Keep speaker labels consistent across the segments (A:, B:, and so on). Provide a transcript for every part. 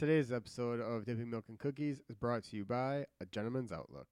A: Today's episode of Dipping Milk and Cookies is brought to you by A Gentleman's Outlook.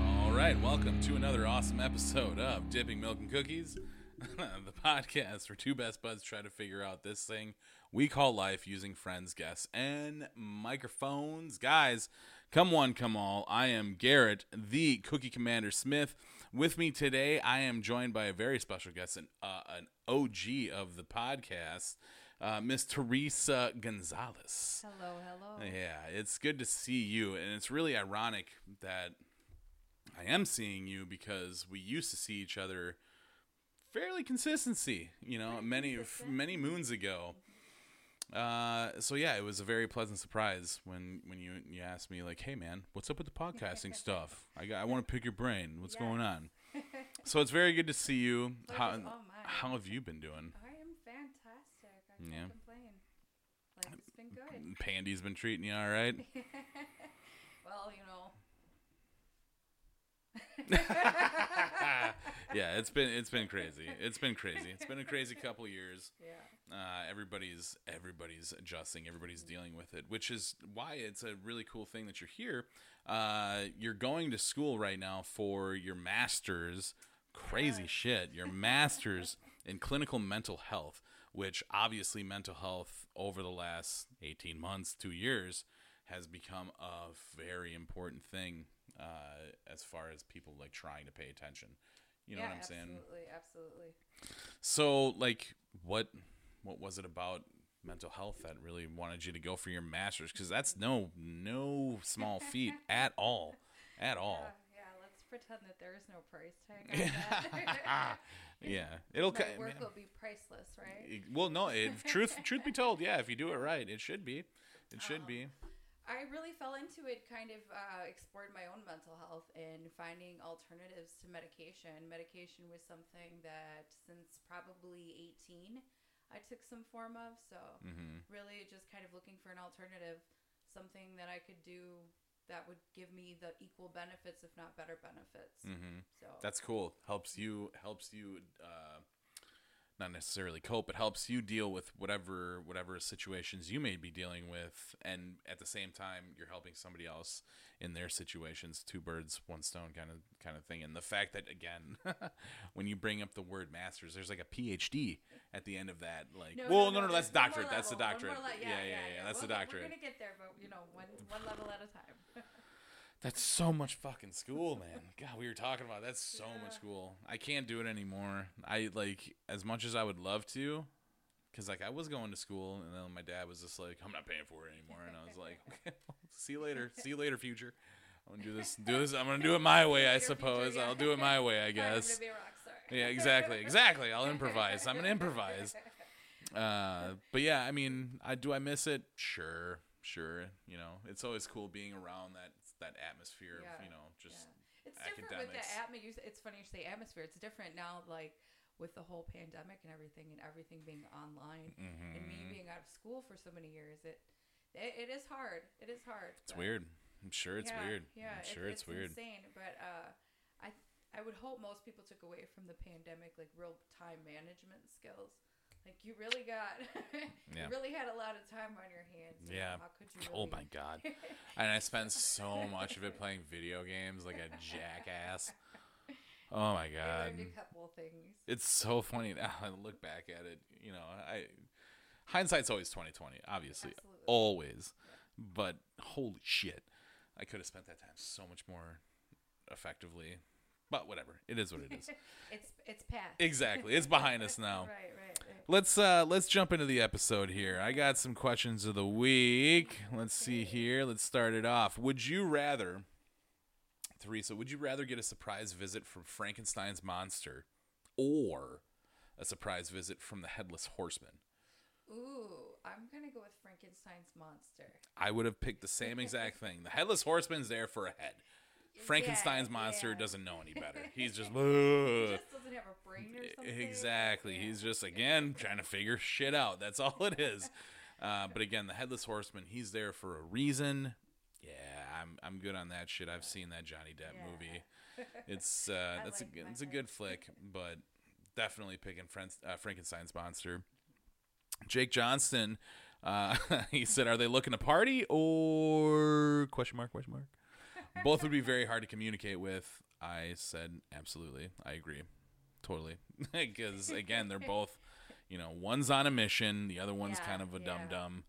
B: All right, welcome to another awesome episode of Dipping Milk and Cookies, the podcast where two best buds try to figure out this thing we call life using friends, guests, and microphones. Guys, come one, come all. I am Garrett, the Cookie Commander Smith. With me today, I am joined by a very special guest, an, uh, an OG of the podcast, uh, Miss Teresa Gonzalez.
C: Hello, hello.
B: Yeah, it's good to see you, and it's really ironic that I am seeing you because we used to see each other fairly consistency, you know, many
C: consistent.
B: many moons ago. Uh, so yeah, it was a very pleasant surprise when when you you asked me like, "Hey man, what's up with the podcasting stuff? I got, I want to pick your brain. What's going on?" So it's very good to see you. How
C: Pleasure's
B: how have you been doing?
C: I am fantastic. I can't
B: Yeah.
C: complain. Life's been good.
B: Pandy's been treating you all right.
C: Well, you know.
B: yeah, it's been it's been crazy. It's been crazy. It's been a crazy couple years.
C: Yeah.
B: Uh, everybody's everybody's adjusting. Everybody's dealing with it, which is why it's a really cool thing that you're here. Uh, you're going to school right now for your master's. Crazy shit. Your master's in clinical mental health, which obviously mental health over the last 18 months, two years, has become a very important thing uh, as far as people like trying to pay attention. You know
C: yeah,
B: what I'm saying?
C: absolutely, absolutely.
B: So, like, what what was it about mental health that really wanted you to go for your master's? Because that's no no small feat at all, at all.
C: Yeah, yeah, let's pretend that there is no price tag
B: yeah, it'll.
C: My
B: ca-
C: work will be priceless, right?
B: Well, no. It, truth truth be told, yeah. If you do it right, it should be. It should
C: Um,
B: be.
C: I really fell into it, kind of uh, explored my own mental health and finding alternatives to medication. Medication was something that since probably 18, I took some form of. So,
B: hmm
C: really just kind of looking for an alternative, something that I could do that would give me the equal benefits, if not better benefits.
B: hmm
C: So,
B: That's cool. Helps you helps you uh, not necessarily cope, but helps you deal with whatever whatever situations you may be dealing with, and at the same time, you're helping somebody else in their situations. Two birds, one stone, kind of kind of thing. And the fact that again, when you bring up the word masters, there's like a PhD at the end of that. Like, well, no, no, that's
C: there's one
B: doctorate. That's the doctorate.
C: le-
B: yeah, yeah, yeah, That's the
C: We'll-
B: doctorate.
C: We're gonna get there, but you know, one one level at a time.
B: That's so much fucking school, man. God, we were talking about that's so
C: Yeah.
B: much school. I can't do it anymore. I like as much as I would love to, because like I was going to school, and then my dad was just like, "I'm not paying for it anymore," and I was like, "Okay, see you later. See you later, future. I'm gonna do this. Do this. I'm gonna do it my way, I
C: future,
B: suppose.
C: yeah.
B: I'll do it my way, I guess."
C: gonna be a rock star.
B: Yeah, exactly, exactly. I'll improvise. I'm gonna improvise. Uh, but yeah, I mean, I do I miss it? Sure, sure. You know, it's always cool being around that that atmosphere
C: Yeah,
B: of you know just
C: Yeah. It's different with the atmosphere. It's funny you say atmosphere. It's different now, like with the whole pandemic and everything, and everything being online, and me
B: Mhm.
C: being out of school for so many years. It it, it is hard. It is hard.
B: It's weird. I'm sure it's
C: yeah,
B: weird.
C: Yeah,
B: I'm
C: it-
B: sure it's, weird.
C: Insane, but uh, I I would hope most people took away from the pandemic like real time management skills. Like you really got,
B: Yeah.
C: you really had a lot of time on your hands.
B: Yeah.
C: How could you?
B: Oh my god. And I spent so much of it playing video games like a jackass. Oh my god.
C: a couple things.
B: It's so funny now. I look back at it, you know, I hindsight's always 2020, obviously.
C: Absolutely.
B: Always. But holy shit. I could have spent that time so much more effectively. But whatever. It is what it is.
C: It's it's past.
B: exactly. It's behind us now.
C: Right, right, right.
B: Let's uh let's jump into the episode here. I got some questions of the week. Let's see here. Let's start it off. Would you rather Teresa, would you rather get a surprise visit from Frankenstein's monster or a surprise visit from the headless horseman?
C: Ooh, I'm gonna go with Frankenstein's monster.
B: I would have picked the same exact thing. The headless horseman's there for a head. Frankenstein's
C: Yeah,
B: monster
C: yeah.
B: doesn't know any better. He's just,
C: He just doesn't have a brain or something.
B: exactly.
C: Yeah.
B: He's just again trying to figure shit out. That's all it is. Uh, but again, the headless horseman, he's there for a reason. Yeah, I'm I'm good on that shit. I've seen that Johnny Depp movie. It's uh, that's a
C: like
B: good,
C: my
B: it's a good flick, but definitely picking Fran- uh, Frankenstein's monster. Jake Johnston, uh, he said, "Are they looking to party or question mark question mark?" Both would be very hard to communicate with. I said, "Absolutely, I agree, totally." Because again, they're both, you know, one's on a mission, the other one's
C: Yeah,
B: kind of a
C: yeah.
B: dum dum.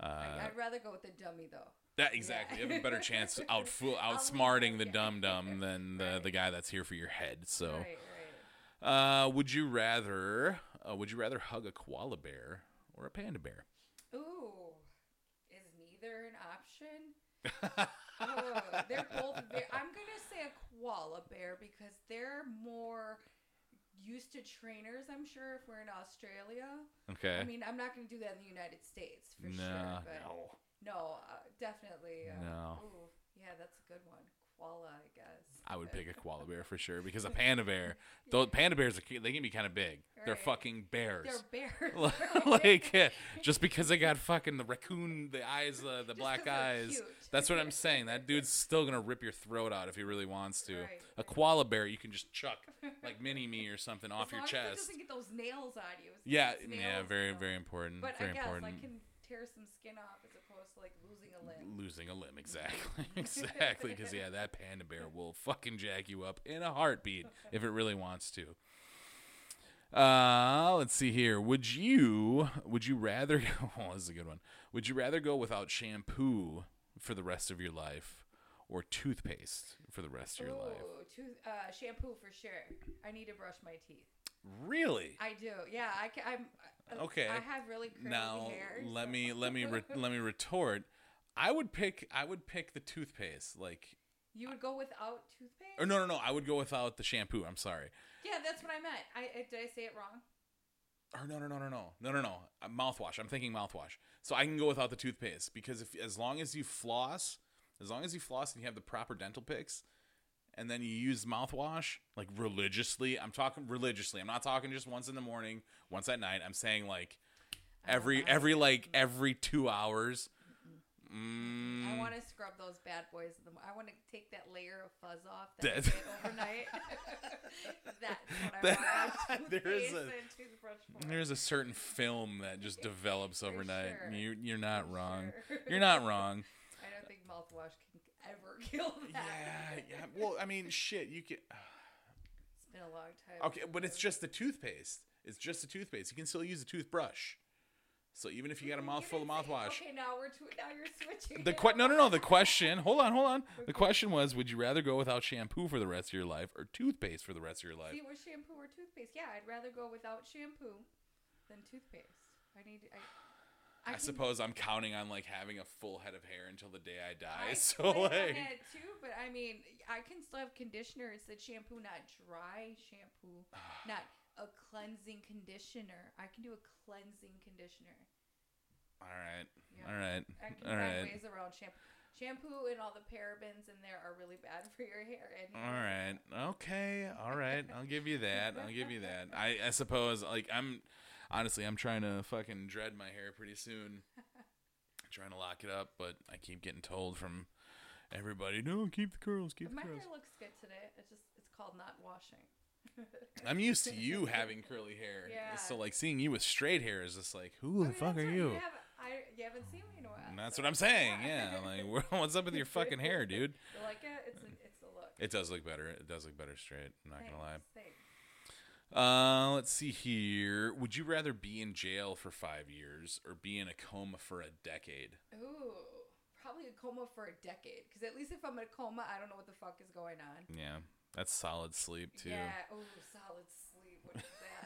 B: Uh,
C: I'd rather go with the dummy though.
B: that exactly. You have a better chance out fool, outsmarting the
C: yeah.
B: dum dum than the,
C: Right.
B: the guy that's here for your head. So,
C: Right, right.
B: uh, would you rather? Uh, would you rather hug a koala bear or a panda bear?
C: Ooh, is neither an option? They're both. Very, I'm gonna say a koala bear because they're more used to trainers. I'm sure if we're in Australia.
B: Okay.
C: I mean, I'm not gonna do that in the United States for
B: no,
C: sure. But
B: no.
C: no, uh, definitely. Uh,
B: No.
C: Ooh, yeah, that's a good one. Koala, I guess.
B: I would pick a koala bear for sure because a panda bear, though panda bears are they can be kind of big. They're fucking bears.
C: They're bears.
B: like yeah, just because they got fucking the raccoon, the eyes, uh, the
C: Just
B: black eyes. That's what I'm saying. That dude's still gonna rip your throat out if he really wants to.
C: Right,
B: A koala bear, you can just chuck like mini me or something off
C: as
B: your
C: As
B: chest.
C: doesn't get those nails on you. It's
B: Yeah, yeah, very, very important.
C: But
B: very
C: I guess
B: important.
C: I can tear some skin off as to like losing a limb.
B: Losing a limb, exactly, exactly. Because yeah, that panda bear will fucking jack you up in a heartbeat if it really wants to. Uh, let's see here. Would you would you rather? Oh, this is a good one. Would you rather go without shampoo for the rest of your life, or toothpaste for the rest of your life?
C: Ooh, tooth, uh, shampoo for sure. I need to brush my teeth.
B: Really?
C: I do. Yeah, I can, I'm. Uh,
B: okay.
C: I have really curly
B: now,
C: hair.
B: Now let
C: so.
B: me let me re- let me retort. I would pick I would pick the toothpaste like
C: you would go without toothpaste?
B: Or no, no, no. I would go without the shampoo. I'm sorry.
C: Yeah, that's what I meant. I, I did I say it wrong?
B: Or no, no, no, no, no, no, no, no. Uh, mouthwash. I'm thinking mouthwash. So I can go without the toothpaste because if as long as you floss, as long as you floss and you have the proper dental picks, and then you use mouthwash like religiously. I'm talking religiously. I'm not talking just once in the morning, once at night. I'm saying like every every like every two hours. Mm,
C: I want to scrub those bad boys. In the, I want to take that layer of fuzz off that
B: That-
C: I get overnight. That's what I want.
B: there is a-
C: for.
B: There's a certain film that just develops overnight.
C: sure.
B: You you're not
C: For
B: wrong.
C: sure.
B: You're not wrong.
C: I don't think mouthwash can ever kill that.
B: Yeah, yeah. Well, I mean, shit. You can.
C: It's been a long time.
B: Okay, but it's just the toothpaste. It's just the toothpaste. You can still use a toothbrush. So even if you got a mouthful of mouthwash.
C: Okay, now we're tw- now you're switching.
B: The que- no no no the question hold on hold on the question was would you rather go without shampoo for the rest of your life or toothpaste for the rest of your life
C: See, with shampoo or toothpaste? Yeah, I'd rather go without shampoo than toothpaste. I need. I.
B: I,
C: can-
B: suppose I'm counting on like having a full head of hair until the day I die
C: I
B: so like
C: that too, but I mean, I can still have conditioner. It said shampoo, not dry shampoo, not a cleansing conditioner. I can do a cleansing conditioner.
B: all right
C: Yeah.
B: all right
C: I can
B: all
C: find
B: right
C: ways around shampoo. Shampoo and all the parabens in there are really bad for your hair. And
B: All right. Okay. All right. I'll give you that. I'll give you that. I, I suppose like I'm honestly I'm trying to fucking dread my hair pretty soon. trying to lock it up, but I keep getting told from everybody, "No, keep the curls, keep
C: But
B: the
C: my
B: curls."
C: My hair looks good today. It's just it's called not washing.
B: I'm used to you having curly hair.
C: Yeah.
B: So like seeing you with straight hair is just like, "Who
C: I
B: the
C: mean,
B: fuck are
C: right,
B: you?"
C: haven't, I, you haven't seen me in a while.
B: And that's
C: so-
B: what I'm saying. Yeah. Like, what's up with your fucking hair, dude?
C: You like it? It's a, it's a look.
B: It does look better. It does look better straight. I'm not
C: Thanks,
B: gonna lie.
C: thanks.
B: Uh, let's see here. Would you rather be in jail for five years or be in a coma for a decade?
C: Ooh, probably a coma for a decade. Because at least if I'm in a coma, I don't know what the fuck is going on.
B: Yeah, that's solid sleep too.
C: Yeah. Ooh, solid sleep. What is that?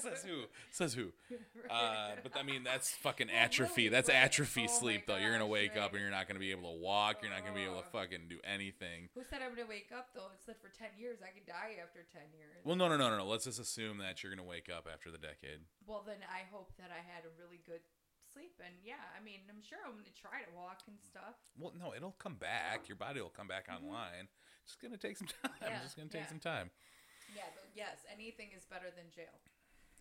B: Says who? Says who? Uh, but I mean, that's fucking atrophy. that's
C: right.
B: atrophy
C: Oh my
B: sleep, though. You're gonna
C: gosh,
B: wake up
C: right.
B: and you're not gonna be able to walk. You're not gonna be able to
C: Ugh.
B: fucking do anything.
C: Who said I'm gonna wake up though? It said for ten years. I could die after ten years.
B: Well, no, no, no, no, no. Let's just assume that you're gonna wake up after the decade.
C: Well, then I hope that I had a really good sleep. And yeah, I mean, I'm sure I'm gonna try to walk and stuff.
B: Well, no, it'll come back. Your body will come back online. It's gonna take some time.
C: Mm-hmm. Yeah,
B: It's gonna take
C: yeah.
B: some time.
C: Yeah, but yes, anything is better than jail.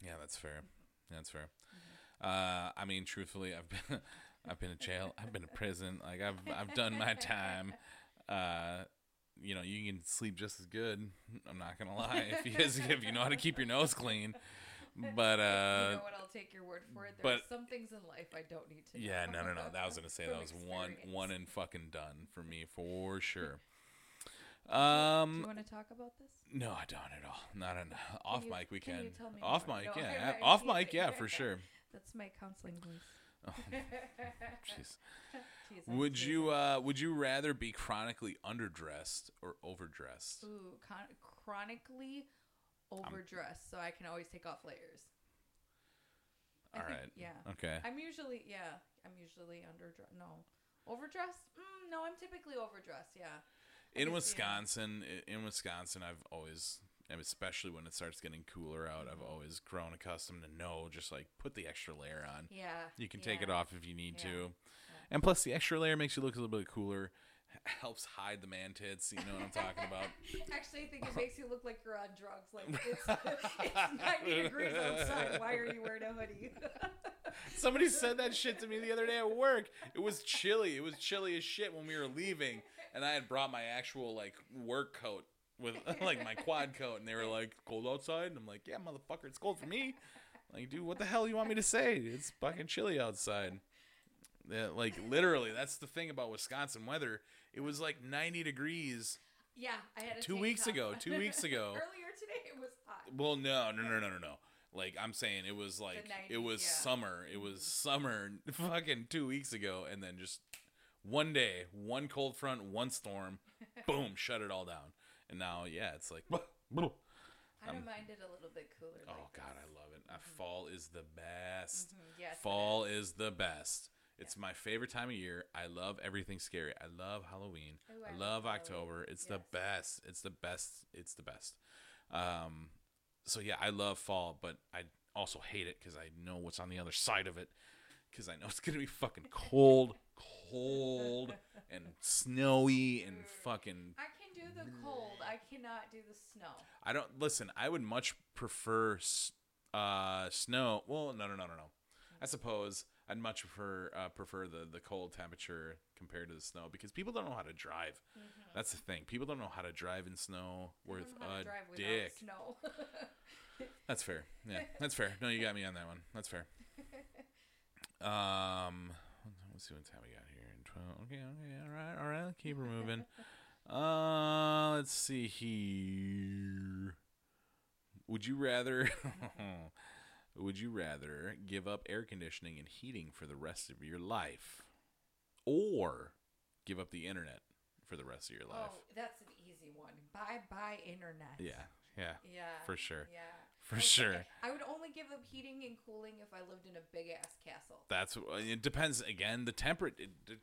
B: Yeah, that's fair. That's fair. Uh, I mean, truthfully, I've been I've been in jail. I've been in prison. Like I've I've done my time. Uh, you know, you can sleep just as good. I'm not gonna lie if you if you know how to keep your nose clean. But
C: you
B: uh,
C: know what? I'll take your word for it. There
B: but-
C: some things in life I don't need to.
B: yeah,
C: know.
B: no, no, no. That was gonna say that was one one and fucking done for me for sure.
C: Do you
B: Um,
C: want to talk about this?
B: no, I don't at all. Not an off
C: you-
B: mic. We
C: can
B: can.
C: you tell me
B: off
C: more?
B: mic,
C: No,
B: yeah.
C: I'm
B: Off mic, yeah, for sure.
C: That's my counseling voice.
B: Oh, jeez. Would you uh would you rather be chronically underdressed or overdressed?
C: Ooh, con- chronically overdressed, so I can always take off layers. I
B: All
C: think-
B: right.
C: Yeah.
B: Okay.
C: I'm usually yeah. I'm usually underdressed. No, overdressed. Mm, no, I'm typically overdressed. Yeah.
B: In
C: can see it.
B: Wisconsin, in Wisconsin, I've always, and especially when it starts getting cooler out, I've
C: Mhm.
B: always grown accustomed to know just like put the extra layer on.
C: Yeah.
B: You can take it off if you need
C: Yeah.
B: to, and plus the extra layer makes you look a little bit cooler, helps hide the man tits. You know what I'm talking about?
C: Actually, I think it makes you look like you're on drugs. Like it's, it's 90 degrees outside. Why are you wearing a hoodie?
B: Somebody said that shit to me the other day at work. It was chilly. It was chilly as shit when we were leaving, and I had brought my actual like work coat with like my quad coat, and they were like, "Cold outside," and I'm like, "Yeah, motherfucker, it's cold for me." Like, dude, what the hell you want me to say? It's fucking chilly outside. Yeah, like literally, that's the thing about Wisconsin weather. It was like 90 degrees.
C: yeah, I had a
B: Two weeks
C: top.
B: ago, two weeks ago.
C: Earlier today, it was hot.
B: Well, no, no, no, no, no, no. Like I'm saying, it was like it was
C: yeah.
B: summer. It was mm-hmm. summer, fucking two weeks ago, and then just one day, one cold front, one storm, boom, shut it all down. And now, yeah, it's like,
C: I
B: Um,
C: don't mind it a little bit cooler.
B: oh
C: like
B: god,
C: this.
B: I love it. Uh, fall is the best.
C: Mhm, Yes.
B: Fall
C: is.
B: is the best. It's my favorite time of year. I love everything scary. I love Halloween.
C: Ooh,
B: I
C: I
B: love
C: love
B: October.
C: Halloween.
B: It's the best. It's the best. It's the best. Um, so yeah, I love fall, but I also hate it because I know what's on the other side of it. Because I know it's gonna be fucking cold, cold, and snowy and fucking.
C: I can do the cold. I cannot do the snow.
B: I don't listen. I would much prefer uh, snow. Well, no, no, no, no, no. I suppose I'd much prefer uh, prefer the the cold temperature compared to the snow because people don't know how to drive. That's the thing. People don't know how to drive in snow worth
C: don't know how to
B: a dick.
C: Snow.
B: That's fair. Yeah, that's fair. No, you got me on that one. That's fair. Um, let's see what time we got here. Okay, okay, all right, all right. Keep her moving. Uh, let's see here. Would you rather? would you rather give up air conditioning and heating for the rest of your life, or give up the internet for the rest of your life?
C: oh, that's an easy one. Bye bye internet.
B: Yeah, yeah,
C: Yeah.
B: for sure.
C: Yeah.
B: for
C: Okay,
B: sure.
C: I would only give up heating and cooling if I lived in a big ass castle.
B: That's it. Depends again. The temper it d-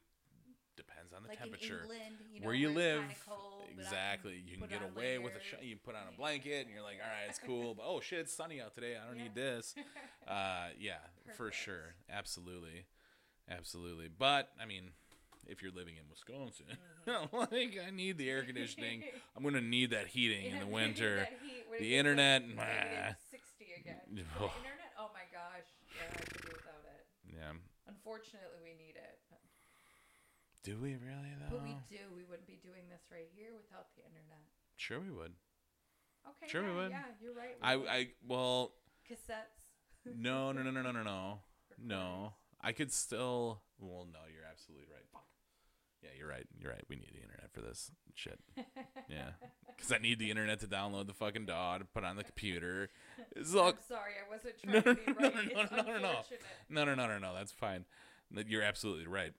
B: depends on the
C: like
B: temperature.
C: England, you know,
B: where you live,
C: cold,
B: exactly. You can get away with a sh- you put on a blanket, and you're like, all right, it's cool. But oh shit, it's sunny out today. I don't
C: Yeah.
B: need this. Uh, yeah, for sure, absolutely, absolutely. But I mean, if you're living in Wisconsin, like I need the air conditioning. I'm gonna need that heating in the winter.
C: that heat when it
B: The internet,
C: like, sixty again. The internet, oh my gosh, yeah, I could do without it.
B: Yeah.
C: Unfortunately, we need it,
B: Do we really though?
C: but we do. We wouldn't be doing this right here without the internet.
B: Sure, we would.
C: Okay,
B: Sure we would.
C: Yeah, you're right.
B: I,
C: would.
B: I, well,
C: cassettes.
B: no, no, no, no, no, no, no. No. I could still. Well, no, you're absolutely right. Yeah, you're right. You're right. We need the internet for this shit. Yeah, because I need the internet to download the fucking DAW to put on the computer. It's all.
C: I'm sorry, I wasn't
B: No,
C: trying to be
B: no,
C: right.
B: no,
C: it's
B: no, no, no, no. No, no, no, no, no. That's fine. That- You're absolutely right.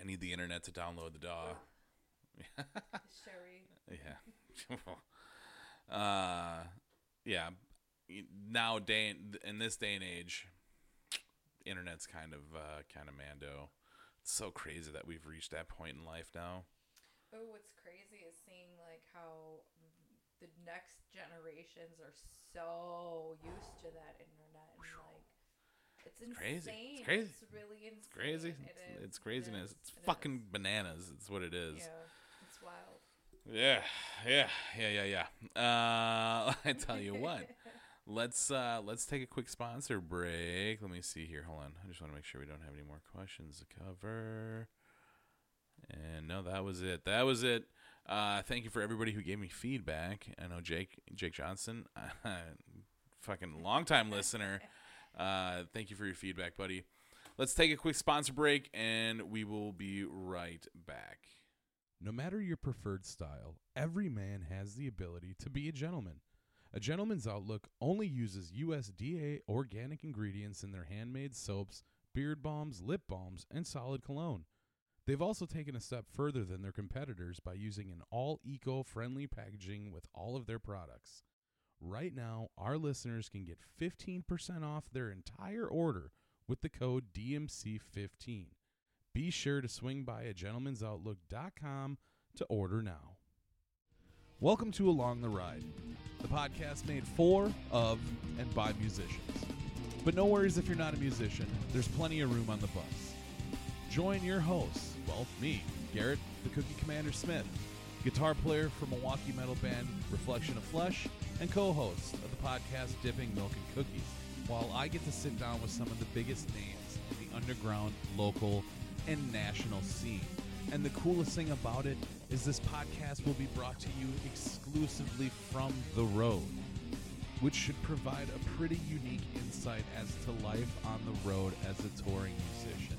B: I need the internet to download the DAW.
C: Sherry.
B: Yeah. uh, yeah. Now, day in this day and age, internet's kind of uh, kind of mando. It's so crazy that we've reached that point in life now.
C: Oh, what's crazy is seeing like how the next generations are so used to that internet it's insane.
B: crazy. It's crazy.
C: It's really insane.
B: It's crazy.
C: It
B: It's,
C: is.
B: it's craziness. It's
C: It
B: fucking
C: is.
B: bananas. It's what it is.
C: Yeah, it's wild.
B: Yeah, yeah, yeah, yeah, yeah. Uh, I tell you what. let's uh let's take a quick sponsor break. Let me see here. Hold on. I just want to make sure we don't have any more questions to cover. And no, that was it. That was it. Uh, thank you for everybody who gave me feedback. I know Jake Jake Johnson, fucking longtime listener. Uh, thank you for your feedback, buddy. Let's take a quick sponsor break, and we will be right back.
D: No matter your preferred style, every man has the ability to be a gentleman. A Gentleman's Outlook only uses USDA organic ingredients in their handmade soaps, beard balms, lip balms, and solid cologne. They've also taken a step further than their competitors by using an all eco friendly packaging with all of their products. Right now, our listeners can get 15% off their entire order with the code DMC15. Be sure to swing by a gentlemansoutlook.com to order now. Welcome to Along the Ride, the podcast made for, of, and by musicians. But no worries if you're not a musician, there's plenty of room on the bus. Join your hosts, well, me, Garrett, the Cookie Commander Smith, guitar player for Milwaukee metal band Reflection of Flesh, and co host of the podcast Dipping Milk and Cookies, while I get to sit down with some of the biggest names in the underground, local, and national scene. And the coolest thing about it is this podcast will be brought to you exclusively from the road, which should provide a pretty unique insight as to life on the road as a touring musician.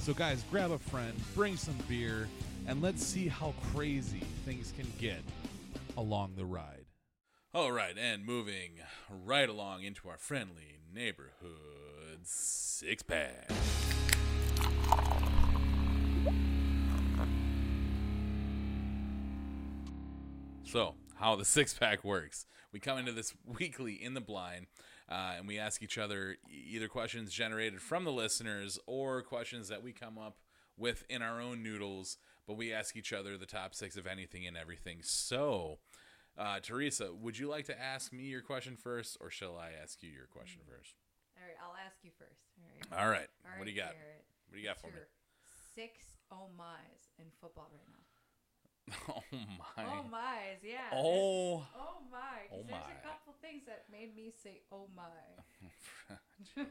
D: So, guys, grab a friend, bring some beer, and let's see how crazy things can get along the ride.
B: All right, and moving right along into our friendly neighborhood six pack. So, how the six pack works. We come into this weekly in the blind, uh, and we ask each other either questions generated from the listeners or questions that we come up with in our own noodles. But we ask each other the top six of anything and everything. So, uh, Teresa, would you like to ask me your question first, or shall I ask you your question first?
C: All right, I'll ask you first. All right.
B: All right.
C: All
B: what do you got?
C: Garrett.
B: What do you got for me?
C: Six oh my's in football right now.
B: Oh my.
C: Oh my's, yeah.
B: Oh. Oh, oh.
C: there's- Oh my.
B: Oh
C: there's
B: my.
C: a couple things that made me say oh my.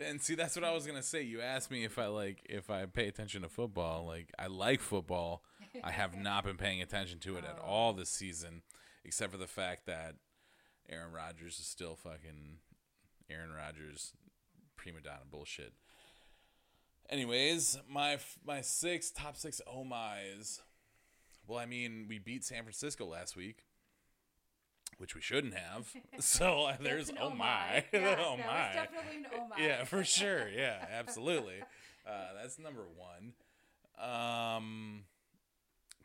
B: and see, that's what I was gonna say. You asked me if I like if I pay attention to football. Like I like football. I have not been paying attention to it at
C: Oh.
B: all this season, except for the fact that Aaron Rodgers is still fucking Aaron Rodgers prima donna bullshit. Anyways, my my six top six oh my's. Well, I mean, we beat San Francisco last week, which we shouldn't have. So uh, there's oh my,
C: Yeah,
B: oh my.
C: definitely an oh my.
B: Yeah, for sure. Yeah, absolutely. Uh, that's number one. Um,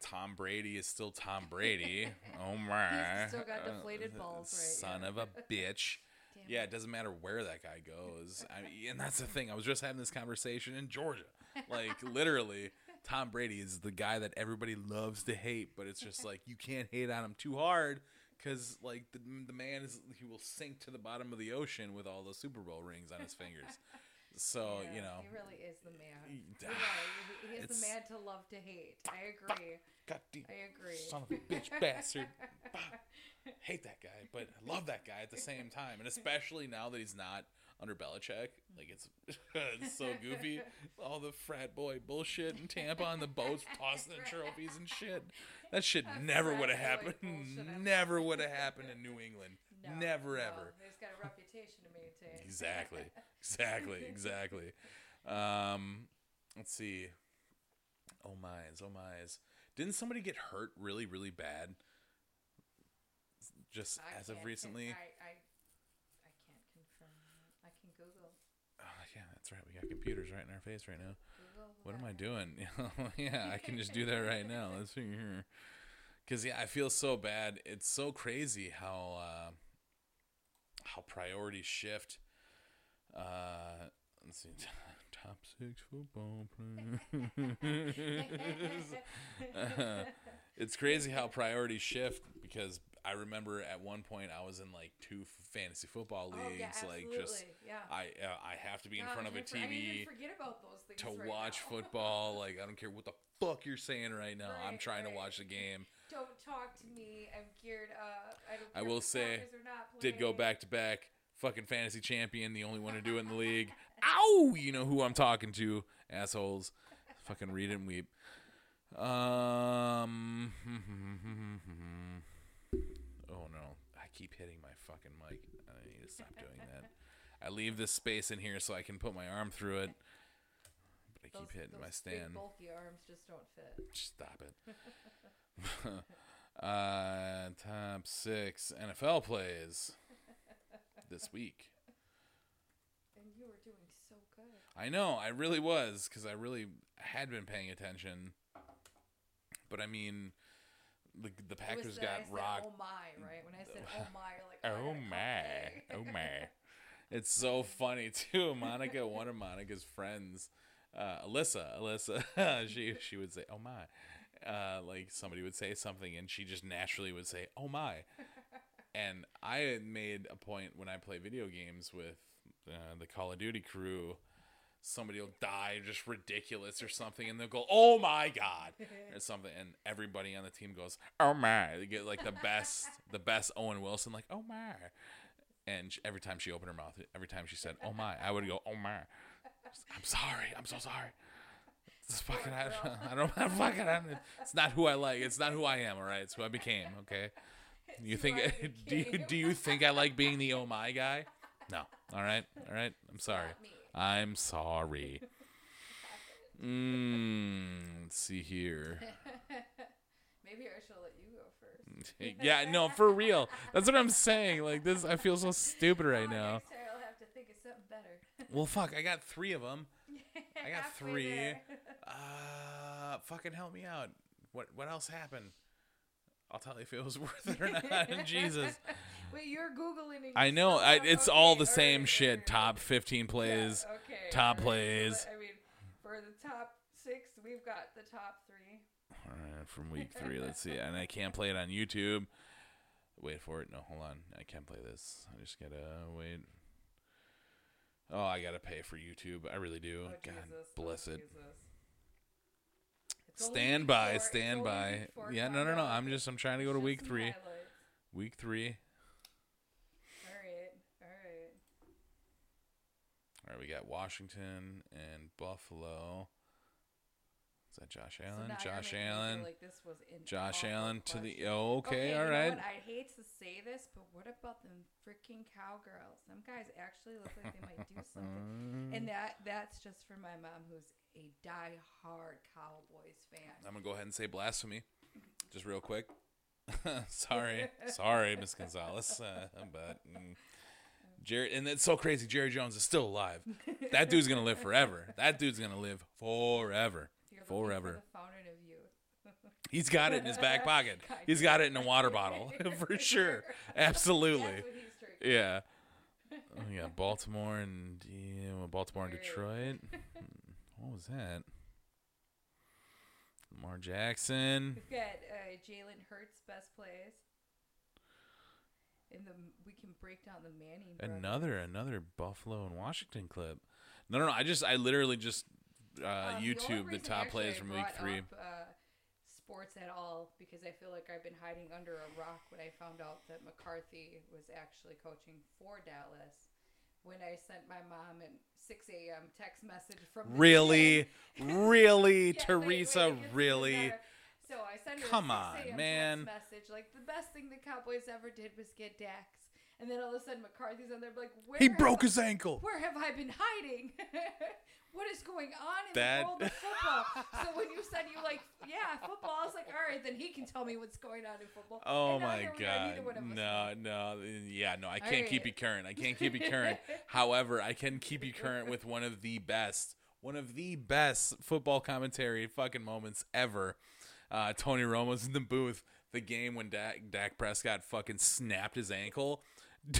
B: Tom Brady is still Tom Brady. Oh my!
C: still got
B: Uh,
C: deflated balls, right,
B: Son
C: yeah.
B: of a bitch.
C: Damn
B: Yeah,
C: it.
B: it doesn't matter where that guy goes. I mean, and that's the thing. I was just having this conversation in Georgia. Like literally, Tom Brady is the guy that everybody loves to hate, but it's just like you can't hate on him too hard because like the, the man is he will sink to the bottom of the ocean with all the Super Bowl rings on his fingers. So
C: Yeah,
B: you know,
C: he really is the man.
B: He-
C: He is the man to love to hate. I agree.
B: God damn,
C: I agree.
B: son of a bitch bastard. Hate that guy, but I love that guy at the same time, and especially now that he's not under Belichick. Like it's, it's so goofy. All the frat boy bullshit in Tampa on the boats, tossing the trophies and shit. That shit
C: That
B: never would have happened. Never would have happened in New England.
C: No,
B: never
C: no,
B: ever.
C: He's got a reputation to maintain.
B: Exactly. Exactly. Exactly. Um, let's see. Oh my's. Oh my's. Didn't somebody get hurt really, really bad? Just
C: I
B: as of recently.
C: I, I can't confirm that. I can Google.
B: Oh, yeah, that's right. We got computers right in our face right now. What am I doing? yeah, I can just do that right now. Let's see here. Because yeah, I feel so bad. It's so crazy how uh, how priorities shift. Uh, let's see. Top six football players. it's crazy how priorities shift because I remember at one point I was in like two fantasy football
C: Oh,
B: leagues,
C: yeah,
B: like just
C: yeah.
B: I uh, I have to be in
C: God,
B: front of a TV
C: forget about those things
B: to
C: right
B: watch football. Like I don't care what the fuck you're saying right now. I'm
C: Right,
B: trying to watch the game.
C: Don't talk to me. I'm geared up. I don't.
B: I will say, Did go back to back. Fucking fantasy champion, the only one to do it in the league. Ow! You know who I'm talking to, assholes. Fucking read it and weep. Um. Hmm, hmm, hmm, Keep hitting my fucking mic. I need to stop doing that. I leave this space in here so I can put my arm through it, but I keep hitting
C: those
B: my
C: big,
B: stand.
C: bulky arms just don't fit.
B: Stop it. uh, top six NFL plays this week.
C: And you were doing so good.
B: I know, I really was because I really had been paying attention. But I mean, the, the Packers got rocked.
C: Oh my! Right when I said oh my, like I
B: Oh my, oh my. It's so funny too. Monica, one of Monica's friends, uh, Alyssa, Alyssa, she she would say, "Oh my," uh, like somebody would say something, and she just naturally would say, "Oh my." And I had made a point when I play video games with uh, the Call of Duty crew. Somebody will die just ridiculous or something, and they'll go, "Oh my god!" or something, and everybody on the team goes, "Oh my!" They get like the best, the best Owen Wilson, like "Oh my," and every time she opened her mouth, every time she said "Oh my," I would go "Oh my." I'm sorry. I'm so sorry. It's fucking. I, I don't. I fucking. I, it's not who I like. It's not who I am. All right. It's who I became. Okay. You think? Do you do you think I like being the oh my guy? No. All right. All right. I'm sorry. I'm sorry. Mm, let's see here.
C: Maybe I should let you go first.
B: yeah, no, for real. That's what I'm saying. Like this, I feel so stupid right
C: Oh,
B: now.
C: Next time I'll have to think of something better.
B: Well, fuck, I got three of them. I got
C: Halfway
B: three.
C: there.
B: Uh, fucking help me out. What what else happened? I'll tell you if it was worth it or not. Jesus,
C: Wait, you're googling.
B: I know. I, it's
C: okay,
B: all the same
C: right,
B: shit.
C: right.
B: Top 15 plays.
C: Yeah, okay,
B: top
C: right.
B: Plays.
C: I mean, for the top six, we've got the top three.
B: All right, from week three. Let's see. And I can't play it on YouTube. Wait for it. No, hold on. I can't play this. I just gotta wait. Oh, I gotta pay for YouTube. I really do.
C: Oh,
B: God
C: Jesus.
B: Oh, bless
C: oh,
B: it.
C: Jesus.
B: Stand by,
C: four.
B: Stand by. Yeah, no, no, no. I'm just, I'm trying to go to week three.
C: highlights.
B: Week three.
C: All right, all right.
B: All right, we got Washington and Buffalo. Is that Josh Allen?
C: you're
B: Josh Allen.
C: Like this was
B: Josh Allen to the. Oh, okay,
C: you
B: all right.
C: I hate to say this, but what about them freaking cowgirls? Some guys actually look like they might do something. And that that's just for my mom, who's a die-hard Cowboys fan.
B: I'm gonna go ahead and say blasphemy, just real quick. sorry, sorry, Miss Gonzalez, uh, but mm, Jerry, and it's so crazy. Jerry Jones is still alive. That dude's gonna live forever. That dude's gonna live forever.
C: You're looking for
B: Forever.
C: the fountain of youth.
B: He's got it in his back pocket. He's got it in a water bottle for sure. Absolutely.
C: That's what he's drinking.
B: Yeah. Oh, yeah, Baltimore and yeah, Baltimore and Detroit. Hmm, What was that? Lamar Jackson.
C: We've got uh, Jalen Hurts best plays. And the we can break down the Manning. brothers.
B: Another another Buffalo and Washington clip. No, no, no. I just I literally just uh,
C: Um, the
B: YouTube the
C: reason
B: top plays from week three.
C: Up, uh, sports at all because I feel like I've been hiding under a rock when I found out that McCarthy was actually coaching for Dallas. When I sent my mom an 6 a.m. text message from the
B: Really, really,
C: Yeah,
B: Teresa,
C: wait, it gets even
B: really.
C: So I sent her
B: Come
C: a 6
B: on, man.
C: message like the best thing the Cowboys ever did was get Dax, and then all of a sudden McCarthy's on there like where
B: He broke
C: I-
B: his ankle.
C: Where have I been hiding? what is going on in
B: That-
C: the world of football? so when you said you like yeah football, I was like all right, then he can tell me what's going on in football.
B: Oh
C: And
B: my
C: here we are,
B: god.
C: neither one of us
B: No, no. Yeah, no. I can't keep you current. I can't keep you current. However, I can keep you current with one of the best, one of the best football commentary fucking moments ever. Uh, Tony Romo's in the booth. The game when Dak, Dak Prescott fucking snapped his ankle.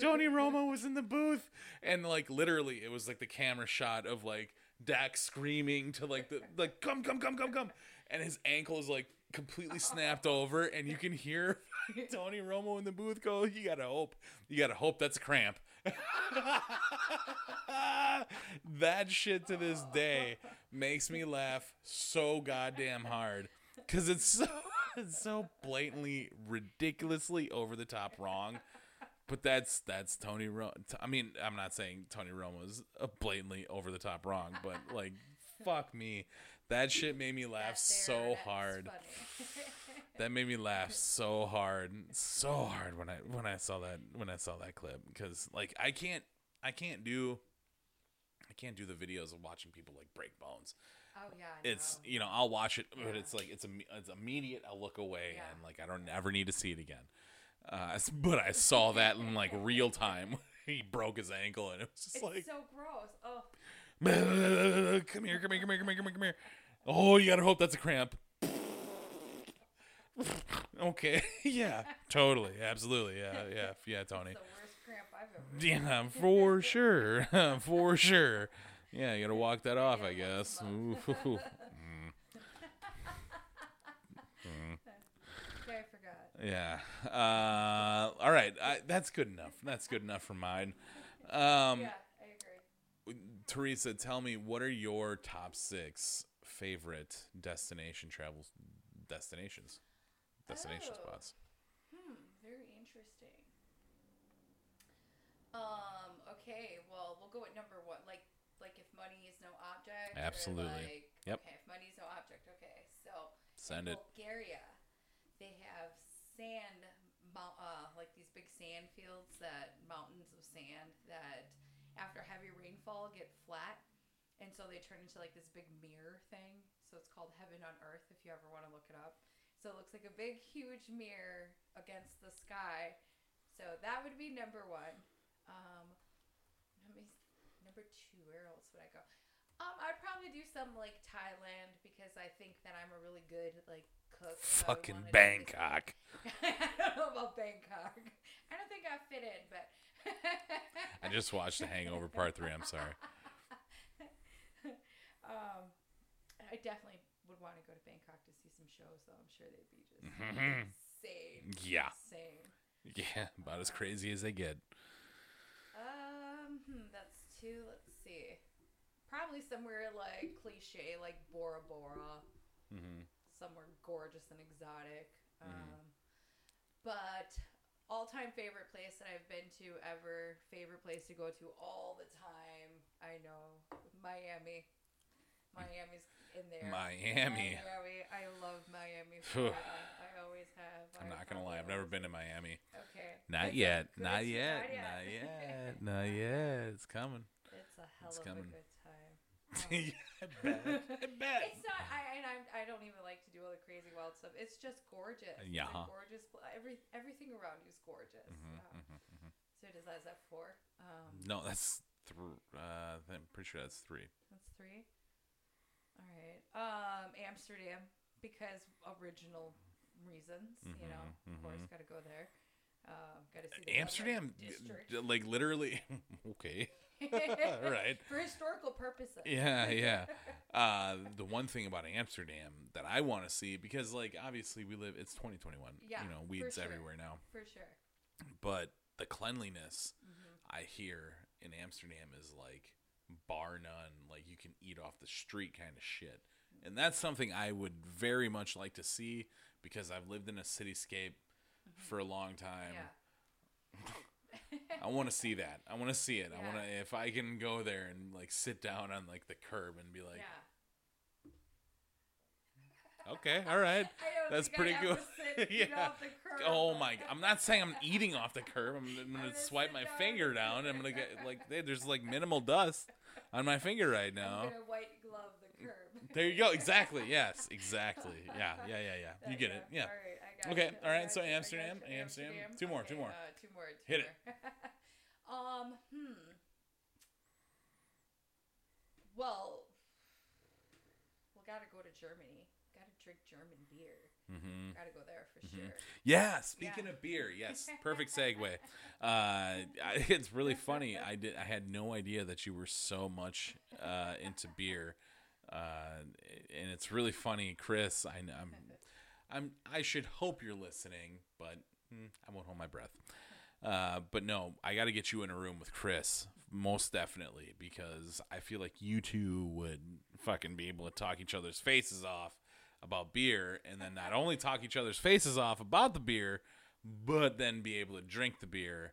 B: Tony Romo was in the booth, and like literally, it was like the camera shot of like Dak screaming to like the like come come come come come, and his ankle is like completely snapped over, and you can hear Tony Romo in the booth go, "You gotta hope, you gotta hope that's a cramp." that shit to this day makes me laugh so goddamn hard. Because it's so so blatantly, ridiculously over the top wrong. But that's that's Tony Romo. I mean, I'm not saying Tony Romo's uh, blatantly over the top wrong, but like, fuck me, that shit made me laugh so hard. That made me laugh so hard, so hard when I when I saw that when I saw that clip because like I can't I can't do I can't do the videos of watching people like break bones.
C: Oh yeah. I
B: It's you know I'll watch it, but
C: Yeah.
B: it's like it's imme- it's immediate. I'll look away
C: Yeah.
B: and like I don't ever need to see it again. Uh, but I saw that in like real time. he broke his ankle and it was just
C: It's
B: like
C: so gross. Oh,
B: come here, come here, come here, come here, come here, come here. Oh, you gotta hope that's a cramp. okay, yeah, totally, absolutely, yeah, yeah, yeah, Tony.
C: it's the worst cramp I've ever.
B: Yeah, for sure, for sure. Yeah, you gotta walk that off, I guess. Ooh. Mm.
C: Okay, I forgot.
B: Yeah. Uh, all right, I, that's good enough. That's good enough for mine. Um,
C: yeah, I agree.
B: Teresa, tell me what are your top six favorite destination travel destinations, destination
C: Oh.
B: spots?
C: Hmm, very interesting. Um, okay, well, we'll go at number one. Like, money is no object.
B: Absolutely.
C: like,
B: Yep.
C: Okay, if money is no object. Okay, so
B: Send
C: in
B: it.
C: Bulgaria, they have sand, uh, like these big sand fields that mountains of sand that, after heavy rainfall, get flat, and so they turn into like this big mirror thing. So it's called Heaven on Earth. If you ever want to look it up. So it looks like a big, huge mirror against the sky. So that would be number one. Um, number two. Where else would I go? Um, I'd probably do some like Thailand because I think that I'm a really good like cook. so
B: Fucking
C: wanna do this-
B: Bangkok.
C: I don't know about Bangkok. I don't think I fit in, but
B: I just watched The Hangover Part Three. I'm sorry.
C: um, I definitely would want to go to Bangkok to see some shows, though. I'm sure they'd be just
B: Mhm.
C: insane.
B: Yeah.
C: Insane.
B: Yeah, about as crazy as they get.
C: Um, hmm, that's two. Let's see. Probably somewhere like cliche, like Bora Bora.
B: hmm
C: Somewhere gorgeous and exotic.
B: Mhm.
C: Um, but all-time favorite place that I've been to ever, favorite place to go to all the time. I know Miami. Miami's in there.
B: Miami.
C: Miami. I love Miami.
B: Phew.
C: Florida. I always have.
B: I'm not gonna lie. I've never been to Miami.
C: Okay.
B: Not
C: It's
B: yet. Not yet.
C: Not
B: Not
C: yet.
B: Not yet. It's coming.
C: It's a hell
B: It's
C: of
B: coming.
C: a good time.
B: yeah, I bet. I bet.
C: It's not. I and I'm, I don't even like to do all the crazy wild stuff. It's just gorgeous.
B: Yeah.
C: a gorgeous. Every everything around you is gorgeous.
B: Mm-hmm,
C: Um,
B: mhm, mm-hmm.
C: So does that is that four? Um,
B: No, that's thr Uh, I'm pretty sure that's three.
C: that's three. All right. Um, Amsterdam because original reasons. You know,
B: Mhm,
C: of course,
B: mhm.
C: got to go there. Um, got to see the
B: Amsterdam, d-
C: district.
B: like literally. okay. right.
C: For historical purposes.
B: Yeah, yeah. Uh, the one thing about Amsterdam that I want to see because, like, obviously we live. It's 2021.
C: Yeah,
B: You know, weeds
C: sure.
B: everywhere now.
C: For sure.
B: But the cleanliness
C: hmm
B: I hear in Amsterdam is like bar none. Like you can eat off the street kind of shit. And that's something I would very much like to see because I've lived in a cityscape for a long time.
C: Yeah.
B: I want to see that. I want to see it. I want to if I can go there and like sit down on like the curb and be like,
C: yeah.
B: okay, all right.
C: I
B: That's pretty
C: to sit,
B: Yeah.
C: off the curb.
B: Oh my! I'm not saying I'm eating off the curb. I'm, I'm gonna swipe my
C: down.
B: finger down. I'm gonna get like there's like minimal dust on my finger right now.
C: White glove.
B: There you go. Exactly. Yes. Exactly. Yeah. Yeah. Yeah. Yeah. You get it. Yeah.
C: All right. I got
B: Okay, all right, so Amsterdam, Amsterdam. Two more, two more.
C: Uh, two more. Two
B: Hit it.
C: um. Hmm. Well. We'll gotta go to Germany. Gotta drink German beer.
B: Mm-hmm.
C: Gotta go there for
B: Mhm.
C: sure.
B: Yeah. Speaking
C: Yeah.
B: of beer, yes, perfect segue. Uh, it's really funny. I did. I had no idea that you were so much uh, into beer, uh, and it's really funny, Chris. I, I'm. I'm I should hope you're listening, but mm, I won't hold my breath. Uh, but no, I got to get you in a room with Chris, most definitely, because I feel like you two would fucking be able to talk each other's faces off about beer, and then not only talk each other's faces off about the beer, but then be able to drink the beer.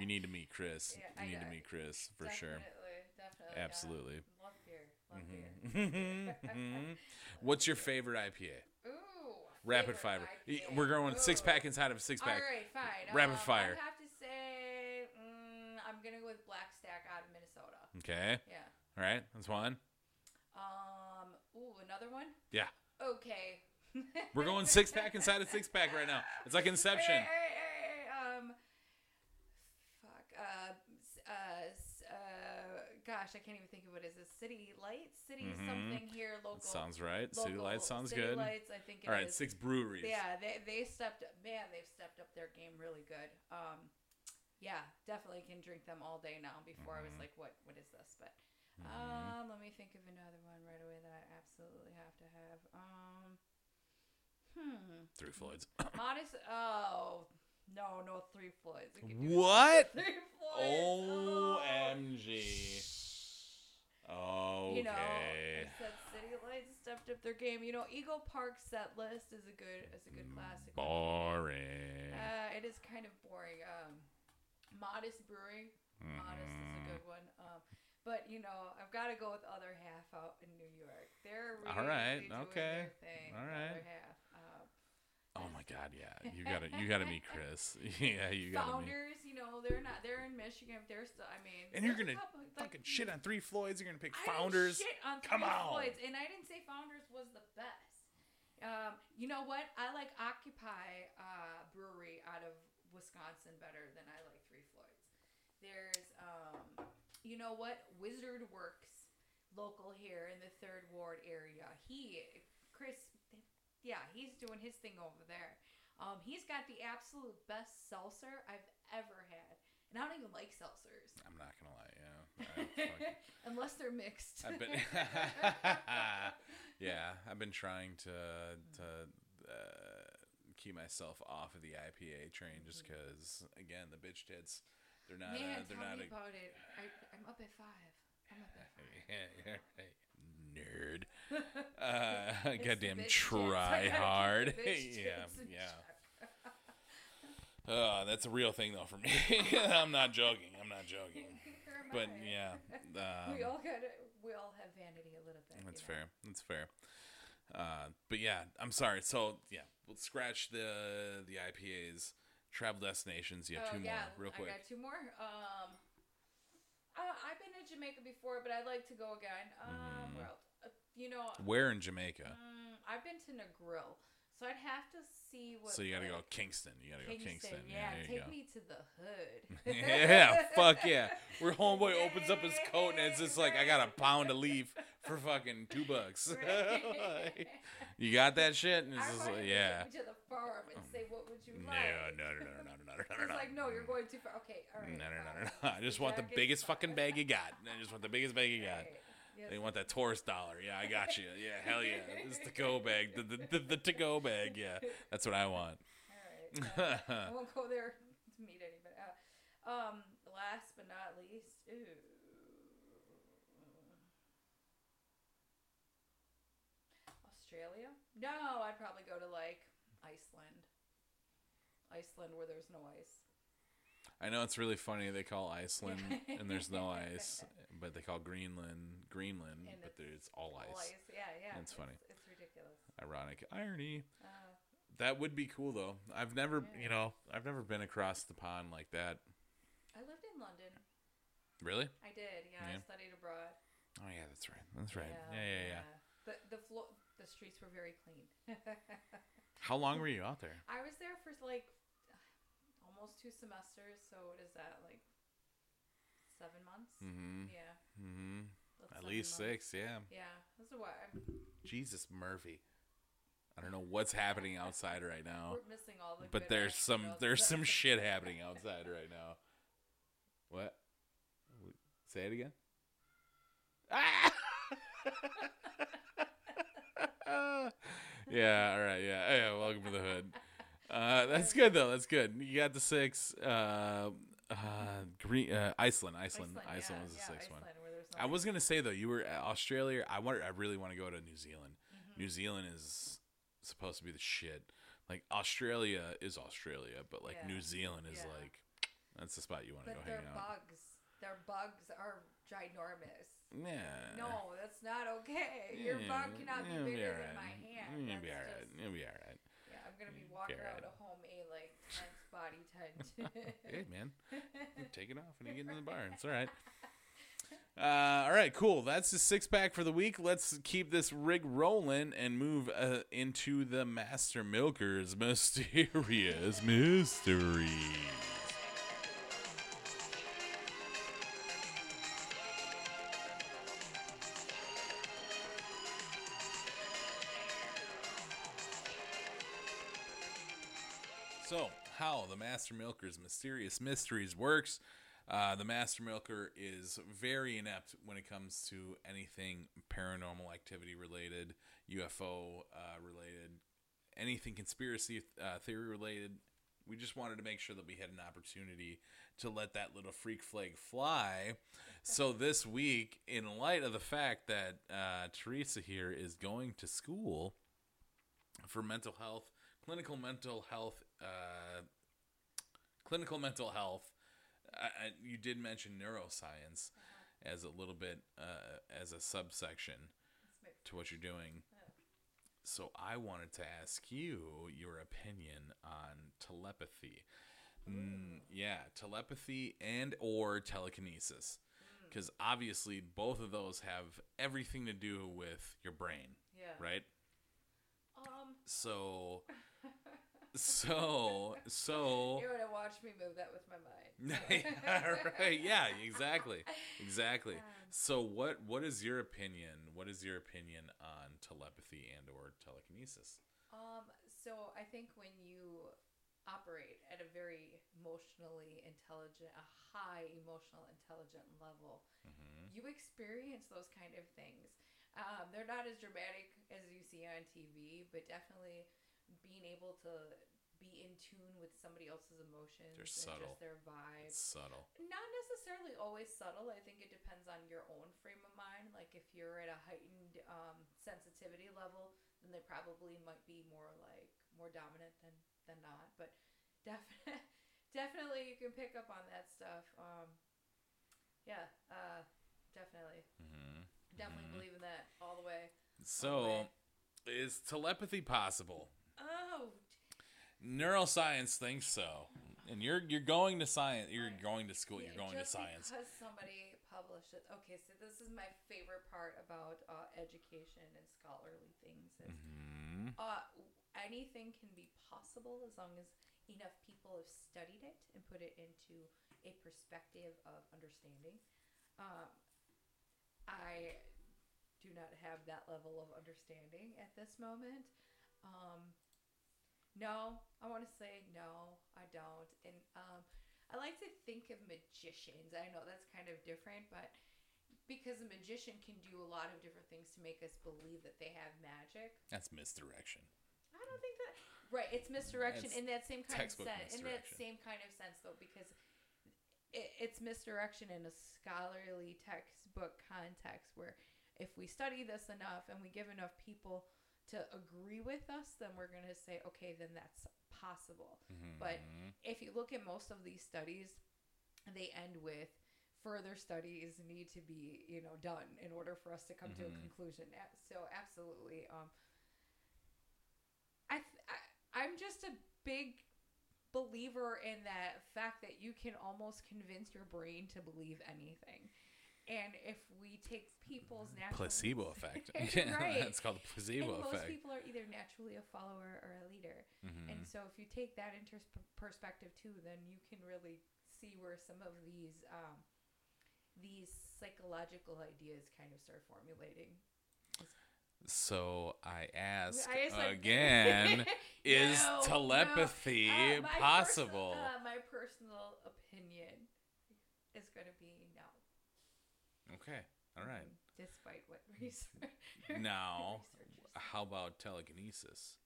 B: You need to meet Chris.
C: Yeah, I
B: you need to meet Chris for sure.
C: Definitely, definitely. yeah.
B: Absolutely.
C: Love beer. Love beer.
B: Mhm. What's your favorite IPA?
C: Ooh.
B: Rapid fire.
C: IPA.
B: We're going six pack inside of a six pack.
C: right, fine.
B: Rapid
C: um,
B: fire.
C: I have to say, mm, I'm gonna go with Black Stack out of Minnesota.
B: Okay.
C: Yeah.
B: All right. That's one.
C: Um. Ooh, another one.
B: Yeah.
C: Okay.
B: We're going six pack inside of six pack right now. It's like Inception.
C: Hey, hey, hey, hey, um. Fuck. Uh. Uh. Gosh, I can't even think of what it is. This City Lights, City
B: Mhm.
C: something here, local.
B: Sounds right. City
C: local-
B: Lights sounds
C: City
B: good.
C: Lights, I think. it
B: All right.
C: is.
B: Six breweries.
C: Yeah, they they stepped up. Man, they've stepped up their game really good. Um, yeah, definitely can drink them all day now. Before I was
B: Mhm.
C: like, what what is this? But
B: Mhm.
C: um, let me think of another one right away that I absolutely have to have. Um, hmm,
B: Three Floyds.
C: Modist. Oh no, no three Floyds. I could do
B: what?
C: Three Floyds.
B: OMG.
C: Oh. You know,
B: Okay.
C: I said City Lights stepped up their game. You know, Eagle Park set list is a good is a good classic. one for me.
B: Boring.
C: Uh, it is kind of boring. Um, Modist Brewing, Modist is a good one. Um, but you know, I've got to go with other half out in New York. They're really,
B: All right,
C: doing
B: okay,
C: their thing.
B: all
C: the
B: right.
C: Other half.
B: Oh my God! Yeah, you gotta you gotta meet Chris. yeah, you gotta meet.
C: founders, you know, they're not. They're in Michigan. They're still. I mean,
B: And you're gonna
C: couple, like,
B: Fucking shit on three Floyds. You're gonna pick
C: I
B: founders.
C: shit on
B: Come
C: Three
B: on.
C: Floyds, and I didn't say Founders was the best. Um, you know what? I like Octopi uh, Brewery out of Wisconsin better than I like Three Floyds. There's, um, you know what? Wizard Works, local here in the Third Ward area. He, Chris, yeah, he's doing his thing over there. Um, he's got the absolute best seltzer I've ever had, and I don't even like seltzers.
B: I'm not gonna lie. Yeah.
C: Unless they're mixed.
B: I've been. yeah, I've been trying to to uh, keep myself off of the IPA train just because, again, the bitch tits. They're not.
C: Man,
B: uh, they're
C: tell
B: not.
C: me
B: A,
C: about it. I, I'm up at five. I'm up at five.
B: yeah, yeah, right. Nerd. Uh, goddamn
C: bitch tits. I
B: try hard. yeah, yeah. Uh, that's a real thing though for me. I'm not joking. I'm not joking. But yeah, um,
C: we all got we all have vanity a little bit.
B: That's
C: you know?
B: fair. That's fair. Uh, but yeah, I'm sorry. So yeah, let's scratch the the IPAs. Travel destinations. You have
C: oh,
B: two
C: yeah,
B: more, real quick.
C: I got two more. Um, uh, I've been to Jamaica before, but I'd like to go again. Um,
B: Mhm.
C: where else? You know,
B: Where in Jamaica?
C: mm, I've been to Negril, so I'd have to see what.
B: so you got to
C: like,
B: go Kingston. You got to go
C: Kingston.
B: Kingston.
C: Yeah, take me to the hood.
B: yeah, fuck yeah. Where homeboy opens up his coat and it's just like I got a pound of leaf for fucking two bucks.
C: Right.
B: you got that shit? And it's
C: I
B: just like, yeah.
C: take me to the farm and say, "What would you
B: No,
C: like?"
B: no, no, no, no, no, no, no,
C: He's
B: no.
C: like, "No, you're going too far." Okay, all right.
B: No, no, no, no, no. I just want the biggest fucking bag you got. I just want the biggest bag you got.
C: Right. Yes,
B: They want that tourist dollar. Yeah, I got you. Yeah, hell yeah. This to go bag. The, the, the, the to go bag. Yeah, that's what I want.
C: All right. uh, I won't go there to meet anybody. Uh, um, last but not least, ooh. Australia? No, I'd probably go to like Iceland. Iceland where there's no ice.
B: I know it's really funny they call Iceland and there's no ice, but they call Greenland Greenland,
C: And
B: but
C: it's
B: there's all
C: All
B: ice.
C: ice. Yeah, yeah.
B: That's funny.
C: It's, it's ridiculous.
B: Ironic irony.
C: Uh,
B: That would be cool though. I've never,
C: Yeah.
B: you know, I've never been across the pond like that.
C: I lived in London.
B: Really?
C: I did. Yeah,
B: Yeah.
C: I studied abroad.
B: Oh yeah, that's right. That's right. Yeah, yeah, yeah.
C: The the flo- the streets were very clean.
B: How long were you out there?
C: I was there for like almost two semesters. So what is that like? Seven months.
B: Mm-hmm.
C: Yeah.
B: Mm-hmm.
C: that's
B: At least
C: months.
B: six. Yeah.
C: Yeah, that's what I'm,
B: Jesus Murphy. I don't know what's happening outside right now.
C: we're missing all the.
B: But there's some there's some shit happening outside right now. What? Say it again. Ah! yeah, all right, yeah, yeah. Welcome to the hood. Uh, that's good though. That's good. You got the six. Uh, uh, Green, uh, Iceland, Iceland, Iceland,
C: yeah,
B: was the
C: yeah,
B: sixth one.
C: Iceland, there's
B: I was gonna say though, you were at Australia. I want. I really want to go to New Zealand.
C: Mm-hmm.
B: New Zealand is supposed to be the shit. Like Australia is Australia, but like
C: Yeah.
B: New Zealand is like that's the spot you want to go
C: their
B: hang out.
C: bugs, their bugs are ginormous.
B: Yeah.
C: No, that's not okay. Your
B: Yeah,
C: bug cannot be bigger
B: alright.
C: than my hand.
B: It'll be alright.
C: just-
B: It'll be alright.
C: yeah, I'm gonna be walking around a home a like tense body tent.
B: Hey man, take it off and you get in the barn. It's all right. Uh, all right, cool. That's the six pack for the week. Let's keep this rig rolling and move uh, into the Master Milkers mysterious mysteries. Master Milker's Mysterious Mysteries works. Uh, the Master Milker is very inept when it comes to anything paranormal activity related, UFO uh, related, anything conspiracy uh, theory related. We just wanted to make sure that we had an opportunity to let that little freak flag fly. So this week, in light of the fact that uh, Teresa here is going to school for mental health, clinical mental health, uh, clinical mental health. I, you did mention neuroscience as a little bit uh, as a subsection to what you're doing. So I wanted to ask you your opinion on telepathy. Mm, yeah, telepathy and or telekinesis. Because obviously both of those have everything to do with your brain,
C: yeah.
B: right?
C: Um,
B: So, so, so.
C: you would have watched me move that with my mind.
B: yeah, right. Yeah, exactly, exactly. So, what what is your opinion? What is your opinion on telepathy and or telekinesis?
C: Um, so I think when you operate at a very emotionally intelligent, a high emotional intelligent level,
B: hmm
C: you experience those kind of things. Um, they're not as dramatic as you see on TV, but definitely being able to be in tune with somebody else's emotions
B: They're subtle.
C: just their vibe.
B: It's subtle.
C: Not necessarily always subtle. I think it depends on your own frame of mind. Like if you're at a heightened um, sensitivity level, then they probably might be more like more dominant than than not. But definitely, definitely you can pick up on that stuff. Um, yeah, uh, definitely,
B: hmm
C: definitely
B: Mhm.
C: believe in that all the way.
B: So, is telepathy possible? Neuroscience thinks so, and you're you're going to science. You're going to school. You're going to
C: just
B: science.
C: Because somebody published it. Okay, so this is my favorite part about uh, education and scholarly things. Is,
B: hmm
C: uh, anything can be possible as long as enough people have studied it and put it into a perspective of understanding. Um, I do not have that level of understanding at this moment. Um, no, I want to say no, I don't. And um, I like to think of magicians. I know that's kind of different, but because a magician can do a lot of different things to make us believe that they have magic.
B: That's misdirection.
C: I don't think that right. It's misdirection
B: It's
C: in that same kind of sense. In that same kind of sense, though, because it, it's misdirection in a scholarly textbook context, where if we study this enough and we give enough people to agree with us, then we're going to say, okay, then that's possible. But
B: Mhm.
C: if you look at most of these studies, they end with further studies need to be you know done in order for us to come to a
B: Mhm.
C: conclusion so absolutely um I, th- I i'm just a big believer in that fact that you can almost convince your brain to believe anything and if we take people's natural
B: placebo effect. yeah,
C: right
B: it's called the
C: and
B: placebo
C: most people are either naturally a follower or a leader
B: Mhm.
C: and so, if you take that into perspective too, then you can really see where some of these um, these psychological ideas kind of start formulating.
B: So I ask
C: I like-
B: again: Is
C: No, no.
B: telepathy
C: Uh, my
B: possible?
C: Personal, uh, my personal opinion is going to be no.
B: Okay, all right.
C: Despite what research.
B: Now, how about telekinesis?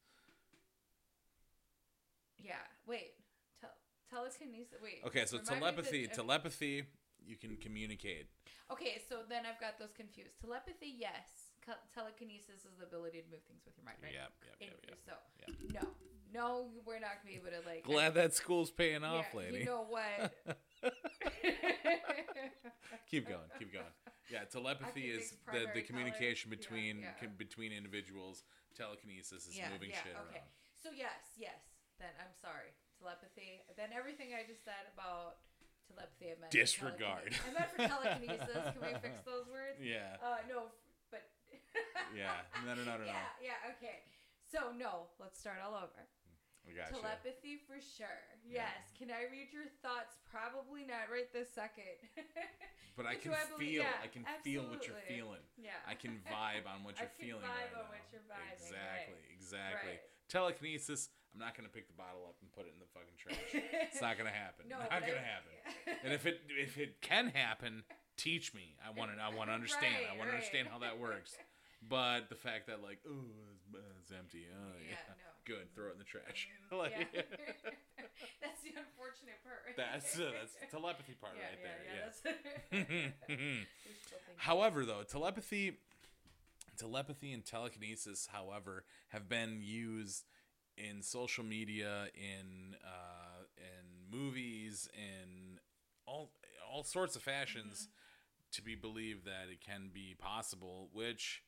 C: Yeah. Wait. Tel- telekinesis. Wait.
B: Okay, so
C: remind me of
B: telepathy, telepathy, you can communicate.
C: Okay, so then I've got those confused. Telepathy, yes. Telekinesis is the ability to move things with your mind, right?
B: Yep, yep,
C: And
B: yep, yep.
C: So,
B: Yeah.
C: no, no, we're not gonna be able to like.
B: Glad that school's paying off,
C: yeah,
B: lady.
C: You know what?
B: keep going, keep going. Yeah, telepathy is the, the communication
C: colors. Yeah,
B: between
C: yeah.
B: com- between individuals. Telekinesis is
C: yeah,
B: moving
C: yeah,
B: shit
C: okay.
B: around.
C: So yes, yes. Then I'm sorry. Telepathy. Then everything I just said about telepathy, I meant for
B: Disregard.
C: I meant for telekinesis. Can we fix those words?
B: Yeah,
C: Uh, no, but.
B: yeah. No, no, no, no, no.
C: Yeah, yeah, okay. So no, let's start all over.
B: I got you.
C: Telepathy for sure.
B: Yeah.
C: Yes. Can I read your thoughts? Probably not right this second.
B: But I can
C: I believe-
B: feel,
C: yeah,
B: I can feel what you're feeling.
C: yeah.
B: I can vibe on what you're
C: can
B: feeling
C: vibe
B: right
C: on
B: now.
C: what you're vibing,
B: exactly,
C: right.
B: exactly.
C: Right.
B: Telekinesis. I'm not gonna pick the bottle up and put it in the fucking trash. it's not gonna happen.
C: No,
B: not gonna
C: I-
B: happen. And if it if it can happen, teach me. I want to I want to understand. I
C: Right,
B: want to understand how that works. But the fact that like, oh, it's, it's empty. Oh, yeah.
C: Yeah, no.
B: Good. Throw it in the trash. Like,
C: that's the unfortunate part, right?
B: that's uh, that's the telepathy part
C: yeah,
B: right
C: yeah,
B: there.
C: yeah,
B: Yeah.
C: that's- You're still thinking.
B: However, though, telepathy, telepathy and telekinesis, however, have been used in social media, in uh, in movies, in all all sorts of fashions, to be believed that it can be possible. Which,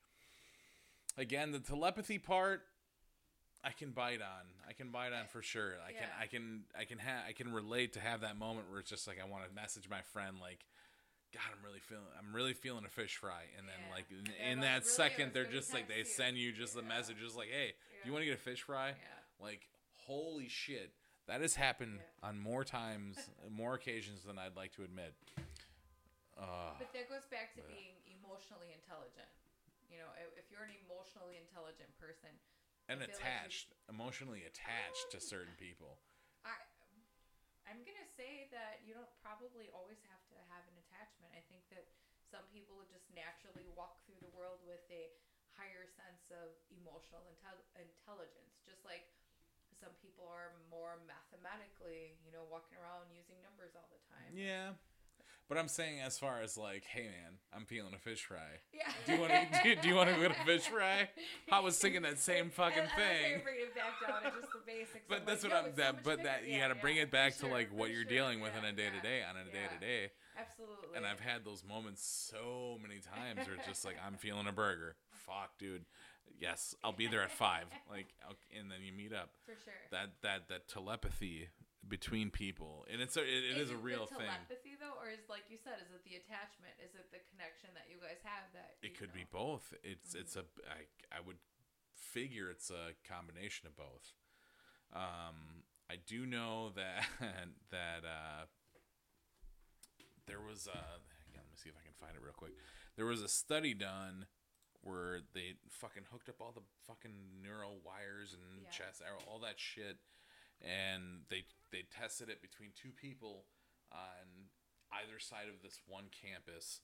B: again, the telepathy part. I can bite on. I can bite on for sure. I can. I can. I can. have I can relate to have that moment where it's just like I want to message my friend like, God, I'm really feeling. I'm really feeling a fish fry, and then
C: Yeah.
B: like in,
C: Yeah,
B: in that
C: really,
B: second, they're just like they
C: you.
B: send you just the
C: Yeah.
B: message, just like, Hey, do you want to get a fish fry?
C: Yeah.
B: Like, holy shit, that has happened
C: Yeah.
B: on more times, more occasions than I'd like to admit. Uh,
C: But that goes back to
B: Yeah.
C: being emotionally intelligent. You know, if you're an emotionally intelligent person,
B: and
C: I feel like
B: attached, emotionally attached to certain people.
C: I I'm gonna say that you don't probably always have to have an attachment. I think that some people just naturally walk through the world with a higher sense of emotional intel- intelligence, just like some people are more mathematically, you know, walking around using numbers all the time.
B: Yeah. But I'm saying, as far as like, hey man, I'm feeling a fish fry.
C: Yeah.
B: Do you want to do, do you want to go to fish fry? I was thinking that same fucking
C: I- I like how
B: thing.
C: bring it back down to just the basics.
B: But
C: I'm
B: that's
C: like,
B: what
C: no,
B: I'm.
C: so
B: That, but
C: bigger.
B: that you
C: Yeah,
B: got to bring it back to like what you're
C: sure,
B: dealing with
C: yeah,
B: on a day to day, on a day to day.
C: Absolutely.
B: And I've had those moments so many times where it's just like I'm feeling a burger. Fuck, dude. Yes, I'll be there at five. Like, and then you meet up.
C: for sure.
B: That that that telepathy between people, and it's a, it, it is a
C: it
B: real
C: the
B: thing.
C: telepathy though, or is like you said, is it the attachment? Is it the connection that you guys have? That
B: It could be both. It's it's a I I would figure it's a combination of both. Um, I do know that that uh, there was a let me see if I can find it real quick. There was a study done where they fucking hooked up all the fucking neural wires and
C: Yeah.
B: chest all that shit, and they they tested it between two people on either side of this one campus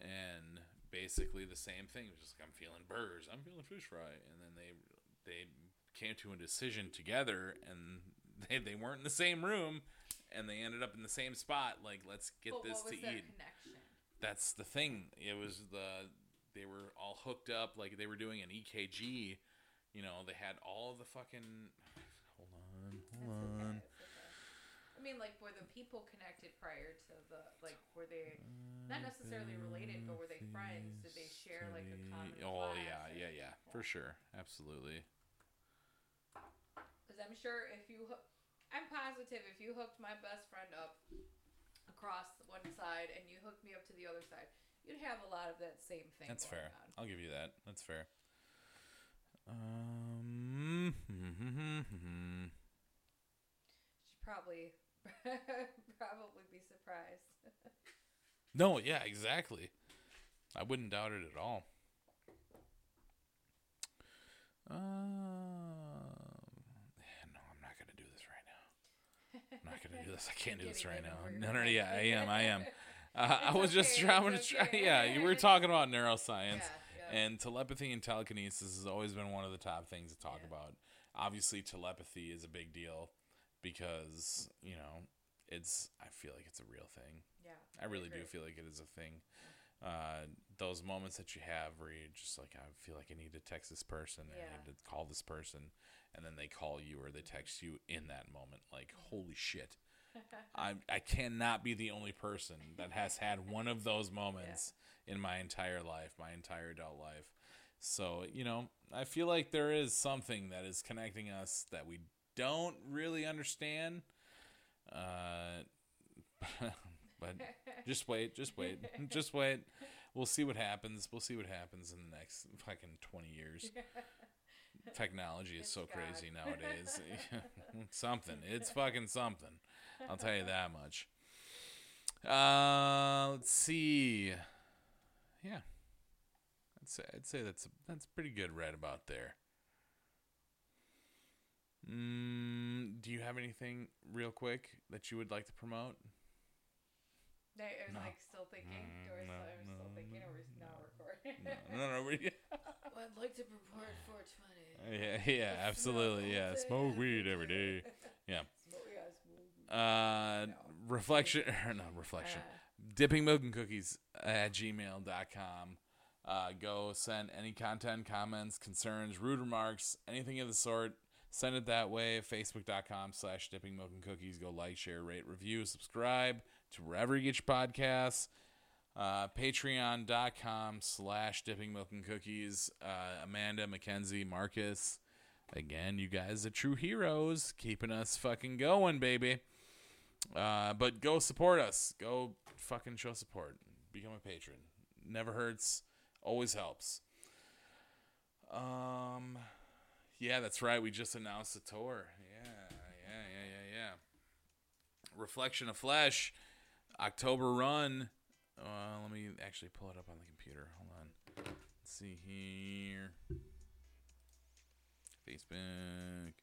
B: and basically the same thing. It was just like I'm feeling burgers, I'm feeling fish fry, and then they they came to a decision together, and they they weren't in the same room, and they ended up in the same spot. Like let's get
C: But
B: this
C: what was
B: to eat.
C: connection?
B: That's the thing. It was the they were all hooked up, like they were doing an EKG. You know, they had all the fucking. Hold on,
C: That's
B: hold
C: okay,
B: on.
C: that's okay. I mean, like, were the people connected prior to the like? Were they not necessarily related, but were they friends? Did they share like a common?
B: Oh
C: class
B: yeah, yeah, yeah, for sure, absolutely.
C: Because I'm sure if you, hook, I'm positive if you hooked my best friend up across one side and you hooked me up to the other side, you'd have a lot of that same thing.
B: That's fair.
C: on.
B: I'll give you that. That's fair. Um.
C: Hmm, hmm, hmm, Probably, probably be surprised.
B: no, yeah, exactly. I wouldn't doubt it at all. Um, no, I'm not gonna do this right now. I'm not gonna do this. I can't do this right now. No, no, yeah, I am. I am. Uh, I was just trying to try.
C: okay.
B: Yeah, you were talking about neuroscience.
C: Yeah, yeah.
B: And telepathy and telekinesis has always been one of the top things to talk
C: Yeah.
B: about. Obviously, telepathy is a big deal because, you know, it's, I feel like it's a real thing.
C: yeah.
B: I really do feel like it is a thing. Uh, those moments that you have where you're just like, I feel like I need to text this person, and I need to call this person, and then they call you or they text you in that moment. Like, holy shit. I I cannot be the only person that has had one of those moments in my entire life, my entire adult life. So, you know, I feel like there is something that is connecting us that we don't really understand. Uh, but just wait, just wait, just wait. We'll see what happens. We'll see what happens in the next fucking 20 years. Technology is
C: It's
B: so
C: God.
B: crazy nowadays. something. It's fucking something. I'll tell you that much. Uh, let's see. Yeah, I'd say I'd say that's that's pretty good right about there. Mm, do you have anything real quick that you would like to promote?
C: No, I was
B: No.
C: like still thinking.
B: Mm,
C: or was
B: no,
C: I was still
B: no,
C: thinking, or was
B: no,
C: now recording?
B: No, no, no. we-
C: I'd like to report 420.
B: yeah, yeah, absolutely. Yeah, smoke weed every day. Yeah.
C: Smoke, yeah, smoke.
B: Uh,
C: No.
B: reflection, no reflection.
C: Uh,
B: dipping milk and cookies at gmail.com uh, go send any content comments concerns rude remarks anything of the sort send it that way facebook.com slash dipping milk and cookies go like share rate review subscribe to wherever you get your podcasts uh, patreon.com slash dipping milk and cookies uh, amanda mackenzie marcus again you guys are true heroes keeping us fucking going baby uh, but go support us. Go fucking show support. Become a patron. Never hurts. Always helps. Um, yeah, that's right. We just announced a tour. Yeah, yeah, yeah, yeah, yeah. Reflection of Flesh, October run. Uh, let me actually pull it up on the computer. Hold on. Let's see here. Facebook.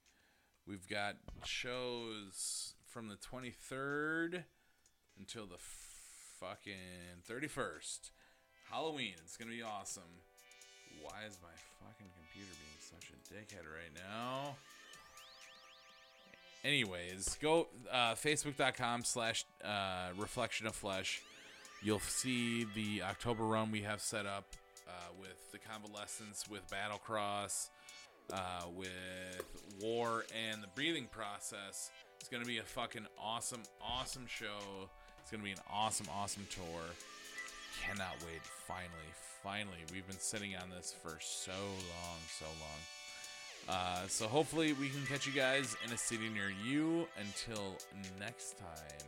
B: We've got shows from the 23rd until the fucking 31st. Halloween. It's going to be awesome. Why is my fucking computer being such a dickhead right now? Anyways, go uh, facebook.com slash uh, reflection of flesh. You'll see the October run we have set up uh, with the convalescence, with Battlecross, uh, with War, and the breathing process. It's going to be a fucking awesome, awesome show. It's going to be an awesome, awesome tour. Cannot wait. Finally, finally. We've been sitting on this for so long, so long. Uh, so hopefully we can catch you guys in a city near you. Until next time,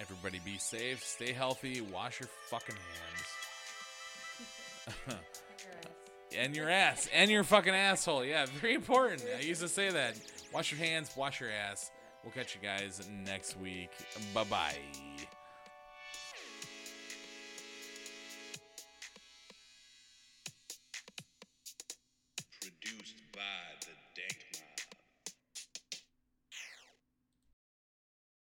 B: everybody be safe, stay healthy, wash your fucking hands. and your ass and your fucking asshole. Yeah, very important. I used to say that. Wash your hands, wash your ass. We'll catch you guys next week. Bye bye.